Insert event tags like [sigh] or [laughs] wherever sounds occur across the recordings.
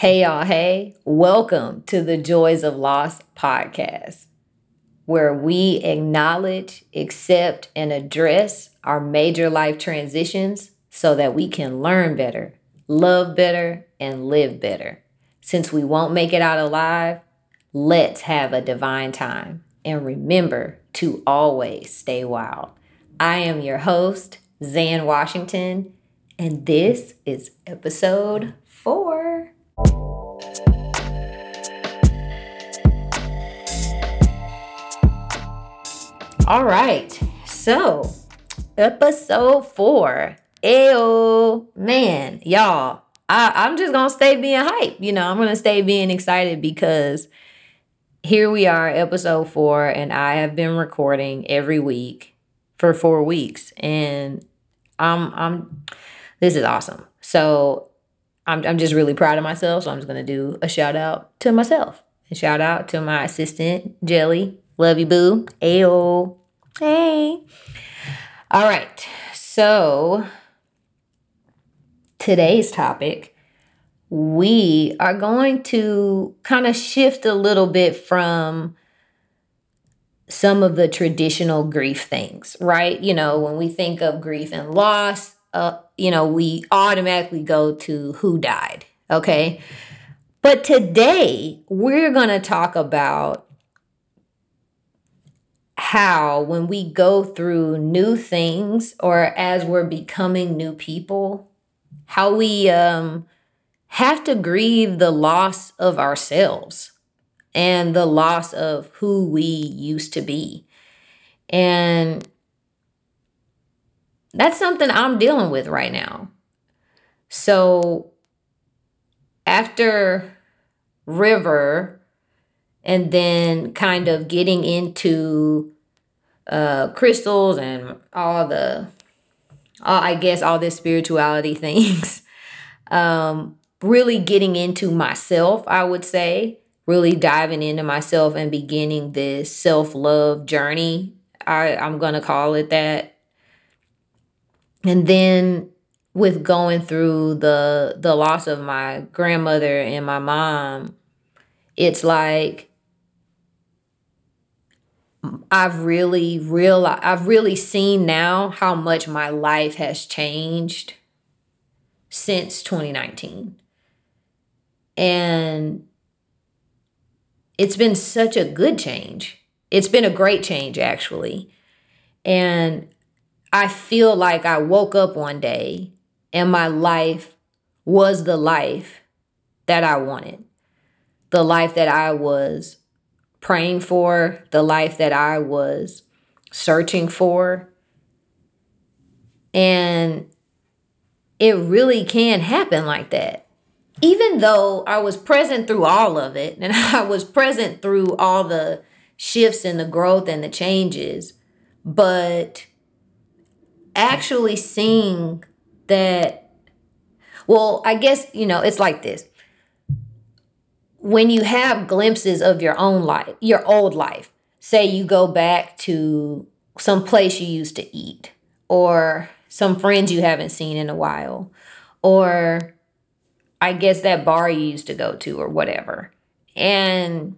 Hey, y'all. Hey, welcome to the Joys of Loss podcast, where we acknowledge, accept, and address our major life transitions so that we can learn better, love better, and live better. Since we won't make it out alive, let's have a divine time. And remember to always stay wild. I am your host, Xan Washington, and this is episode four. All right, so episode four. Ew, man, y'all, I, I'm just gonna stay being hype. You know, I'm gonna stay being excited because here we are, episode four, and I have been recording every week for four weeks, and I'm I'm this is awesome. So I'm I'm just really proud of myself. So I'm just gonna do a shout out to myself. And shout out to my assistant, Jelly. Love you, boo. Ayo. Hey. All right. So today's topic, we are going to kind of shift a little bit from some of the traditional grief things, right? You know, when we think of grief and loss, uh, you know, we automatically go to who died, okay? But today, we're going to talk about how when we go through new things or as we're becoming new people, how we um, have to grieve the loss of ourselves and the loss of who we used to be. And that's something I'm dealing with right now. So after River, and then kind of getting into uh, crystals and all the, all, I guess, all this spirituality [laughs] things. um, really getting into myself, I would say, really diving into myself and beginning this self love journey. I, I'm going to call it that. And then with going through the the loss of my grandmother and my mom, it's like I've really real I've really seen now how much my life has changed since 2019. And it's been such a good change. It's been a great change actually. And I feel like I woke up one day and my life was the life that I wanted. The life that I was praying for, the life that I was searching for. And it really can happen like that. Even though I was present through all of it [laughs] and I was present through all the shifts and the growth and the changes, but actually seeing that, well, I guess, you know, it's like this when you have glimpses of your own life, your old life, say you go back to some place you used to eat, or some friends you haven't seen in a while, or I guess that bar you used to go to, or whatever. And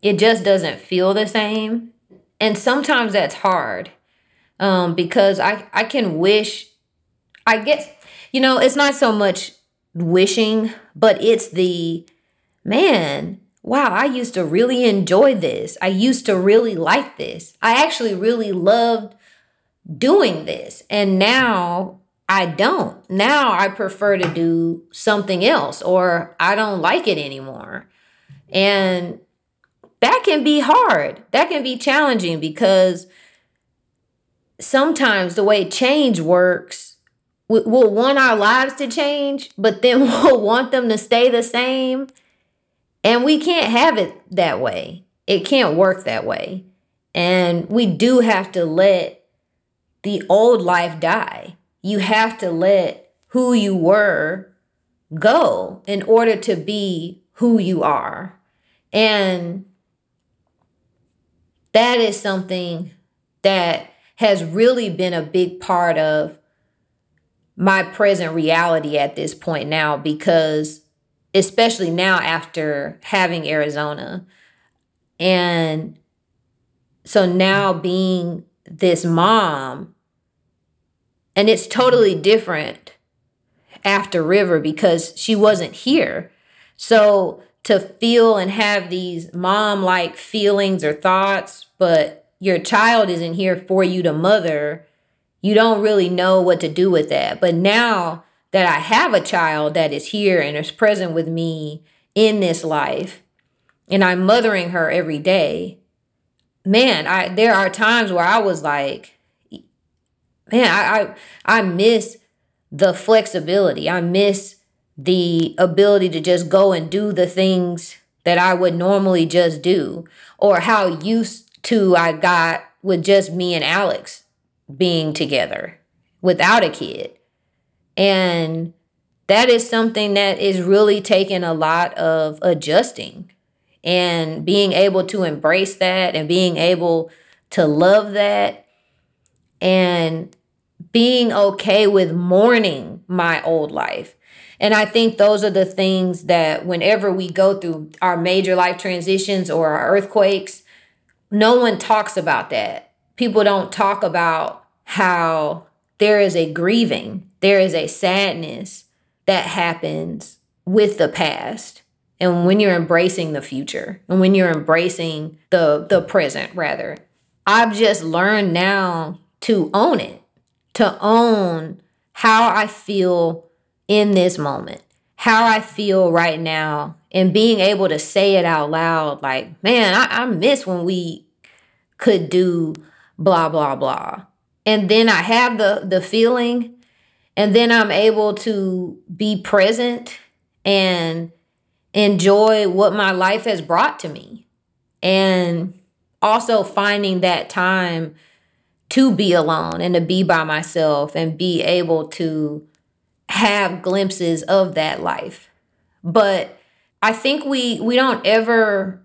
it just doesn't feel the same. And sometimes that's hard um, because I, I can wish, I guess, you know, it's not so much wishing, but it's the, man, wow, I used to really enjoy this. I used to really like this. I actually really loved doing this. And now I don't. Now I prefer to do something else or I don't like it anymore. And that can be hard. That can be challenging because sometimes the way change works, we'll want our lives to change, but then [laughs] we'll want them to stay the same. And we can't have it that way. It can't work that way. And we do have to let the old life die. You have to let who you were go in order to be who you are. And that is something that has really been a big part of my present reality at this point now because especially now after having Arizona. And so now being this mom, and it's totally different after River because she wasn't here. So to feel and have these mom like feelings or thoughts, but your child isn't here for you to mother, you don't really know what to do with that. But now that I have a child that is here and is present with me in this life, and I'm mothering her every day, man, I there are times where I was like, man, I I, I miss the flexibility. I miss the ability to just go and do the things that I would normally just do, or how used to I got with just me and Alex being together without a kid. And that is something that is really taking a lot of adjusting and being able to embrace that and being able to love that and being okay with mourning my old life. And I think those are the things that whenever we go through our major life transitions or our earthquakes, no one talks about that. People don't talk about how there is a grieving, there is a sadness that happens with the past. And when you're embracing the future and when you're embracing the the present rather. I've just learned now to own it to own how I feel in this moment, how I feel right now, and being able to say it out loud like, man, I, I miss when we could do blah, blah, blah. And then I have the, the feeling, and then I'm able to be present and enjoy what my life has brought to me. And also finding that time to be alone and to be by myself and be able to have glimpses of that life. But I think we we don't ever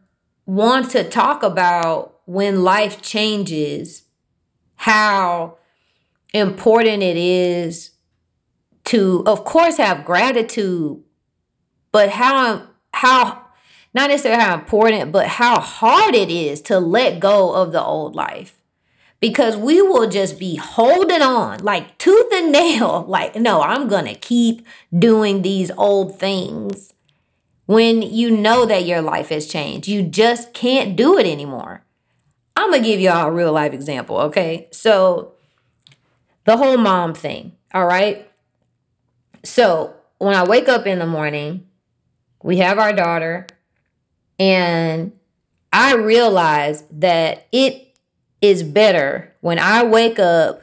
want to talk about when life changes how important it is to of course have gratitude but how how not necessarily how important but how hard it is to let go of the old life because we will just be holding on like tooth and [laughs] nail. Like, no, I'm to keep doing these old things when you know that your life has changed. You just can't do it anymore. I'm to give y'all a real life example, okay? So, the whole mom thing, all right? So, when I wake up in the morning, we have our daughter, and I realize that it is better when I wake up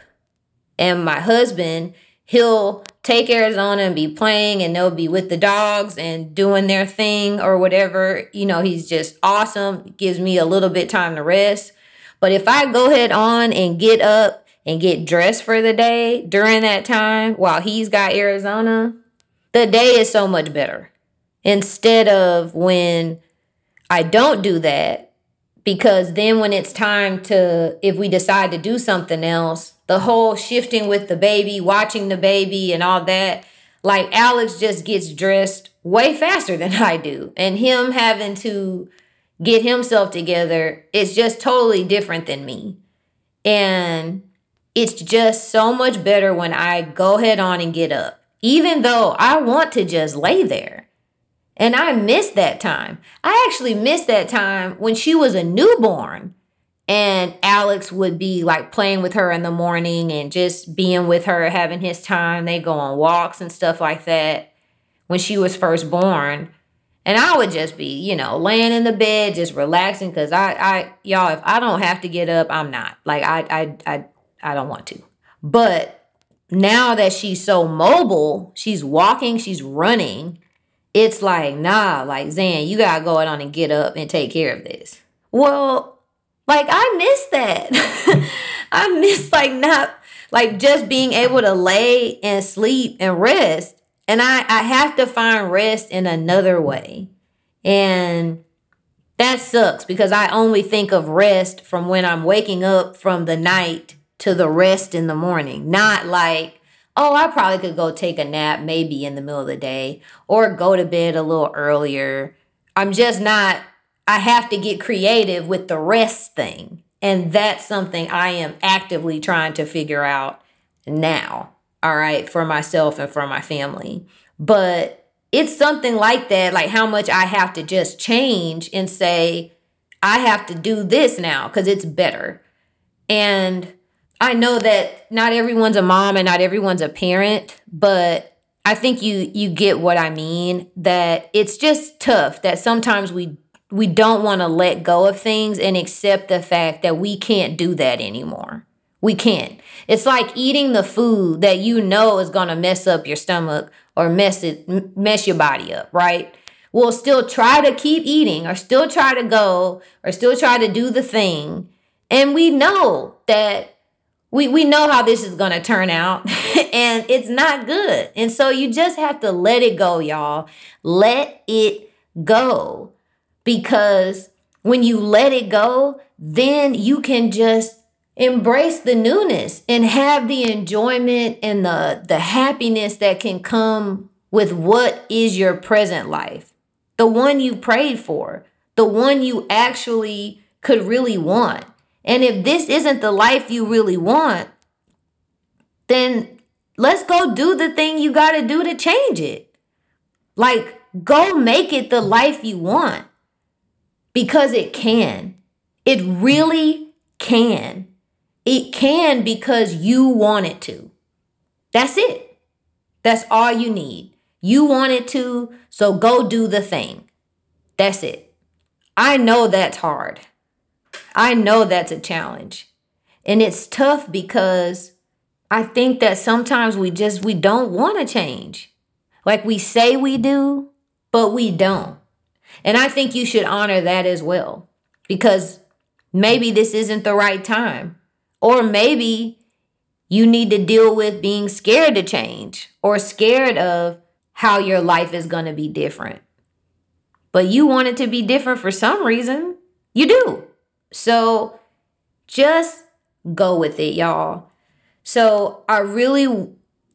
and my husband, he'll take Arizona and be playing and they'll be with the dogs and doing their thing or whatever. You know, he's just awesome. gives me a little bit time to rest. But if I go ahead on and get up and get dressed for the day during that time while he's got Arizona, the day is so much better. Instead of when I don't do that because then when it's time to if we decide to do something else the whole shifting with the baby watching the baby and all that like alex just gets dressed way faster than [laughs] i do and him having to get himself together it's just totally different than me and it's just so much better when i go head on and get up even though i want to just lay there and I miss that time. I actually miss that time when she was a newborn. And Alex would be like playing with her in the morning and just being with her, having his time. They go on walks and stuff like that when she was first born. And I would just be, you know, laying in the bed, just relaxing. Cause I, I, y'all, if I don't have to get up, I'm not. Like I, I, I, I don't want to. But now that she's so mobile, she's walking, she's running it's like, nah, like Xan, you gotta go out on and get up and take care of this. Well, like I miss that. [laughs] I miss like not like just being able to lay and sleep and rest. And I, I have to find rest in another way. And that sucks because I only think of rest from when I'm waking up from the night to the rest in the morning, not like oh, I probably could go take a nap maybe in the middle of the day or go to bed a little earlier. I'm just not, I have to get creative with the rest thing. And that's something I am actively trying to figure out now, all right, for myself and for my family. But it's something like that, like how much I have to just change and say, I have to do this now because it's better. And I know that not everyone's a mom and not everyone's a parent, but I think you you get what I mean that it's just tough that sometimes we we don't want to let go of things and accept the fact that we can't do that anymore. We can't. It's like eating the food that you know is going to mess up your stomach or mess it mess your body up, right? We'll still try to keep eating or still try to go or still try to do the thing. And we know that we we know how this is going to turn out [laughs] and it's not good. And so you just have to let it go, y'all. Let it go. Because when you let it go, then you can just embrace the newness and have the enjoyment and the the happiness that can come with what is your present life. The one you prayed for, the one you actually could really want. And if this isn't the life you really want, then let's go do the thing you got to do to change it. Like, go make it the life you want because it can. It really can. It can because you want it to. That's it. That's all you need. You want it to, so go do the thing. That's it. I know that's hard. I know that's a challenge. And it's tough because I think that sometimes we just we don't want to change. Like we say we do, but we don't. And I think you should honor that as well because maybe this isn't the right time. Or maybe you need to deal with being scared to change or scared of how your life is going to be different. But you want it to be different for some reason. You do. So just go with it, y'all. So I really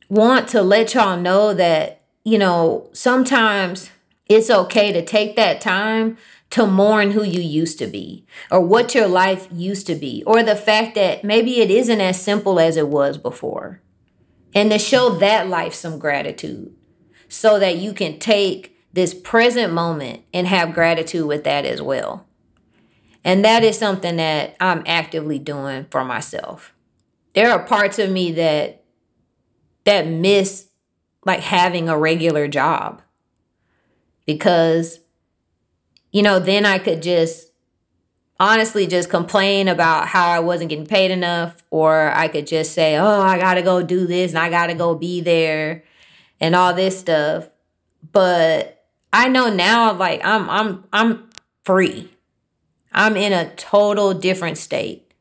want to let y'all know that, you know, sometimes it's okay to take that time to mourn who you used to be or what your life used to be or the fact that maybe it isn't as simple as it was before. And to show that life some gratitude so that you can take this present moment and have gratitude with that as well. And that is something that I'm actively doing for myself. There are parts of me that that miss like having a regular job. Because you know, then I could just honestly just complain about how I wasn't getting paid enough or I could just say, "Oh, I got to go do this and I got to go be there." and all this stuff. But I know now like I'm I'm I'm free. I'm in a total different state.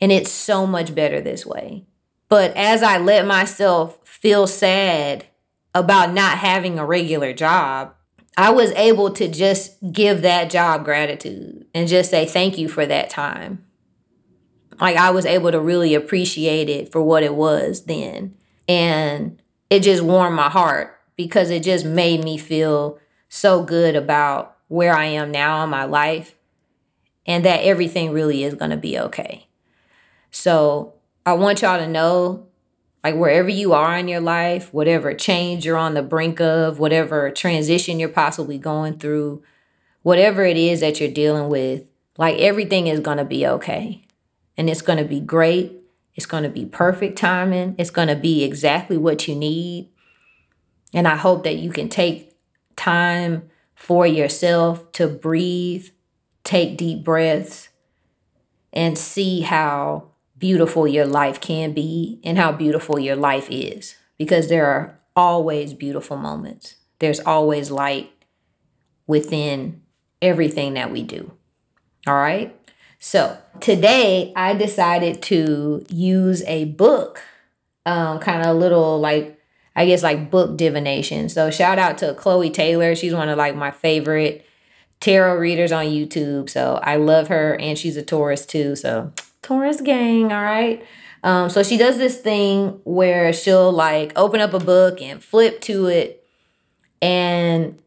And it's so much better this way. But as I let myself feel sad about not having a regular job, I was able to just give that job gratitude and just say thank you for that time. Like I was able to really appreciate it for what it was then. And it just warmed my heart because it just made me feel so good about where I am now in my life and that everything really is going to be okay. So I want y'all to know like wherever you are in your life, whatever change you're on the brink of, whatever transition you're possibly going through, whatever it is that you're dealing with, like everything is going to be okay. And it's going to be great. It's going to be perfect timing. It's going to be exactly what you need. And I hope that you can take time for yourself to breathe take deep breaths and see how beautiful your life can be and how beautiful your life is because there are always beautiful moments. There's always light within everything that we do. All right. So today I decided to use a book, um, kind of a little like, I guess like book divination. So shout out to Chloe Taylor. She's one of like my favorite tarot readers on YouTube. So I love her and she's a Taurus too. So Taurus gang, all right. Um, so she does this thing where she'll like open up a book and flip to it, and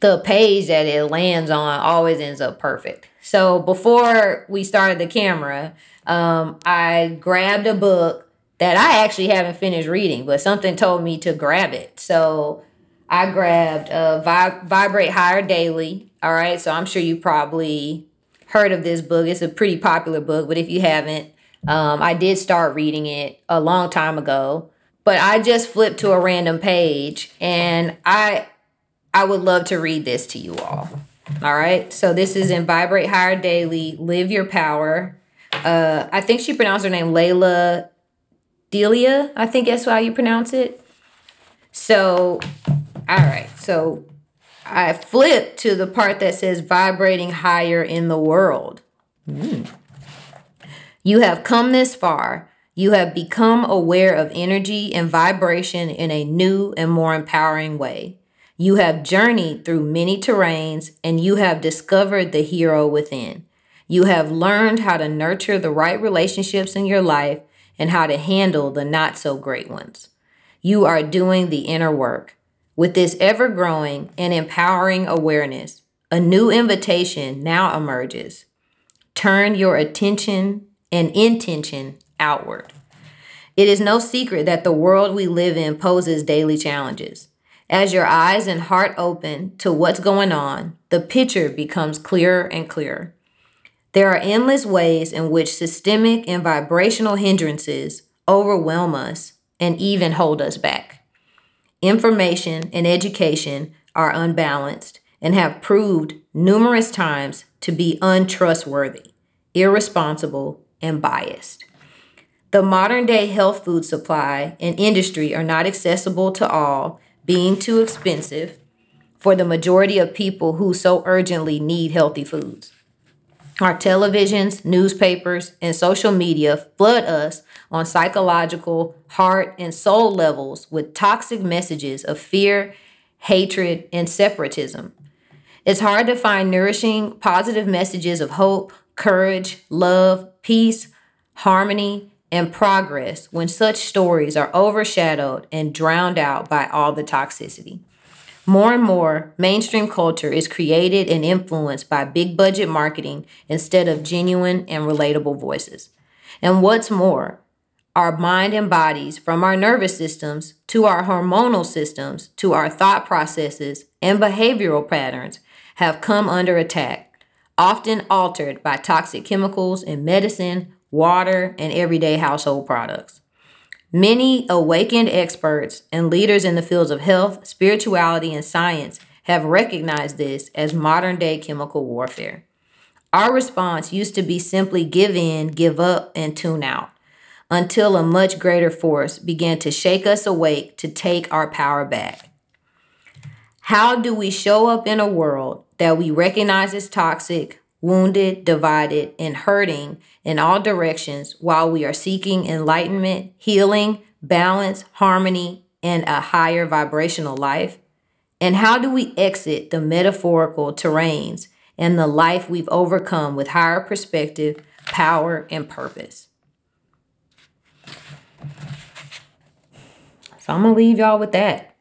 the page that it lands on always ends up perfect. So before we started the camera, um, I grabbed a book that I actually haven't finished reading, but something told me to grab it. So I grabbed uh, Vib- Vibrate Higher Daily. All right, so I'm sure you probably heard of this book. It's a pretty popular book, but if you haven't, um, I did start reading it a long time ago. But I just flipped to a random page, and I I would love to read this to you all. All right, so this is in Vibrate Higher Daily. Live Your Power. Uh, I think she pronounced her name Lalah Delia. I think that's how you pronounce it. So all right. So I flip to the part that says vibrating higher in the world. Mm. You have come this far. You have become aware of energy and vibration in a new and more empowering way. You have journeyed through many terrains and you have discovered the hero within. You have learned how to nurture the right relationships in your life and how to handle the not so great ones. You are doing the inner work. With this ever growing and empowering awareness, a new invitation now emerges. Turn your attention and intention outward. It is no secret that the world we live in poses daily challenges. As your eyes and heart open to what's going on, the picture becomes clearer and clearer. There are endless ways in which systemic and vibrational hindrances overwhelm us and even hold us back information, and education are unbalanced and have proved numerous times to be untrustworthy, irresponsible, and biased. The modern day health food supply and industry are not accessible to all, being too expensive for the majority of people who so urgently need healthy foods. Our televisions, newspapers, and social media flood us on psychological, heart, and soul levels with toxic messages of fear, hatred, and separatism. It's hard to find nourishing, positive messages of hope, courage, love, peace, harmony, and progress when such stories are overshadowed and drowned out by all the toxicity. More and more, mainstream culture is created and influenced by big budget marketing instead of genuine and relatable voices. And what's more, our mind and bodies, from our nervous systems to our hormonal systems to our thought processes and behavioral patterns, have come under attack, often altered by toxic chemicals in medicine, water, and everyday household products. Many awakened experts and leaders in the fields of health, spirituality, and science have recognized this as modern day chemical warfare. Our response used to be simply give in, give up, and tune out until a much greater force began to shake us awake to take our power back. How do we show up in a world that we recognize as toxic, wounded, divided, and hurting in all directions while we are seeking enlightenment, healing, balance, harmony, and a higher vibrational life? And how do we exit the metaphorical terrains and the life we've overcome with higher perspective, power, and purpose? So I'm going to leave y'all with that.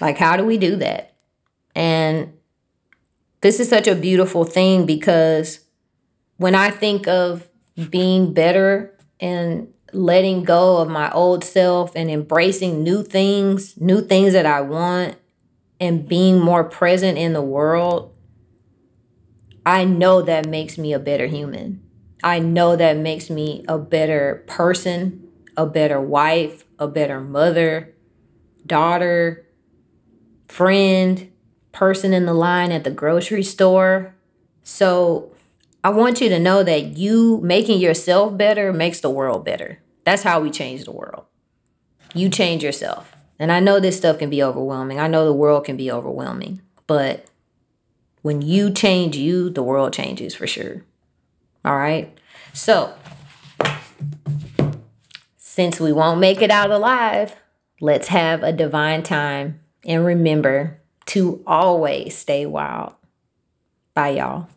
Like, how do we do that? And this is such a beautiful thing because when I think of being better and letting go of my old self and embracing new things, new things that I want, and being more present in the world, I know that makes me a better human. I know that makes me a better person, a better wife, a better mother, daughter, friend, person in the line at the grocery store. So I want you to know that you making yourself better makes the world better. That's how we change the world. You change yourself. And I know this stuff can be overwhelming. I know the world can be overwhelming. But when you change you, the world changes for sure. All right. So, since we won't make it out alive, let's have a divine time and remember to always stay wild. Bye, y'all.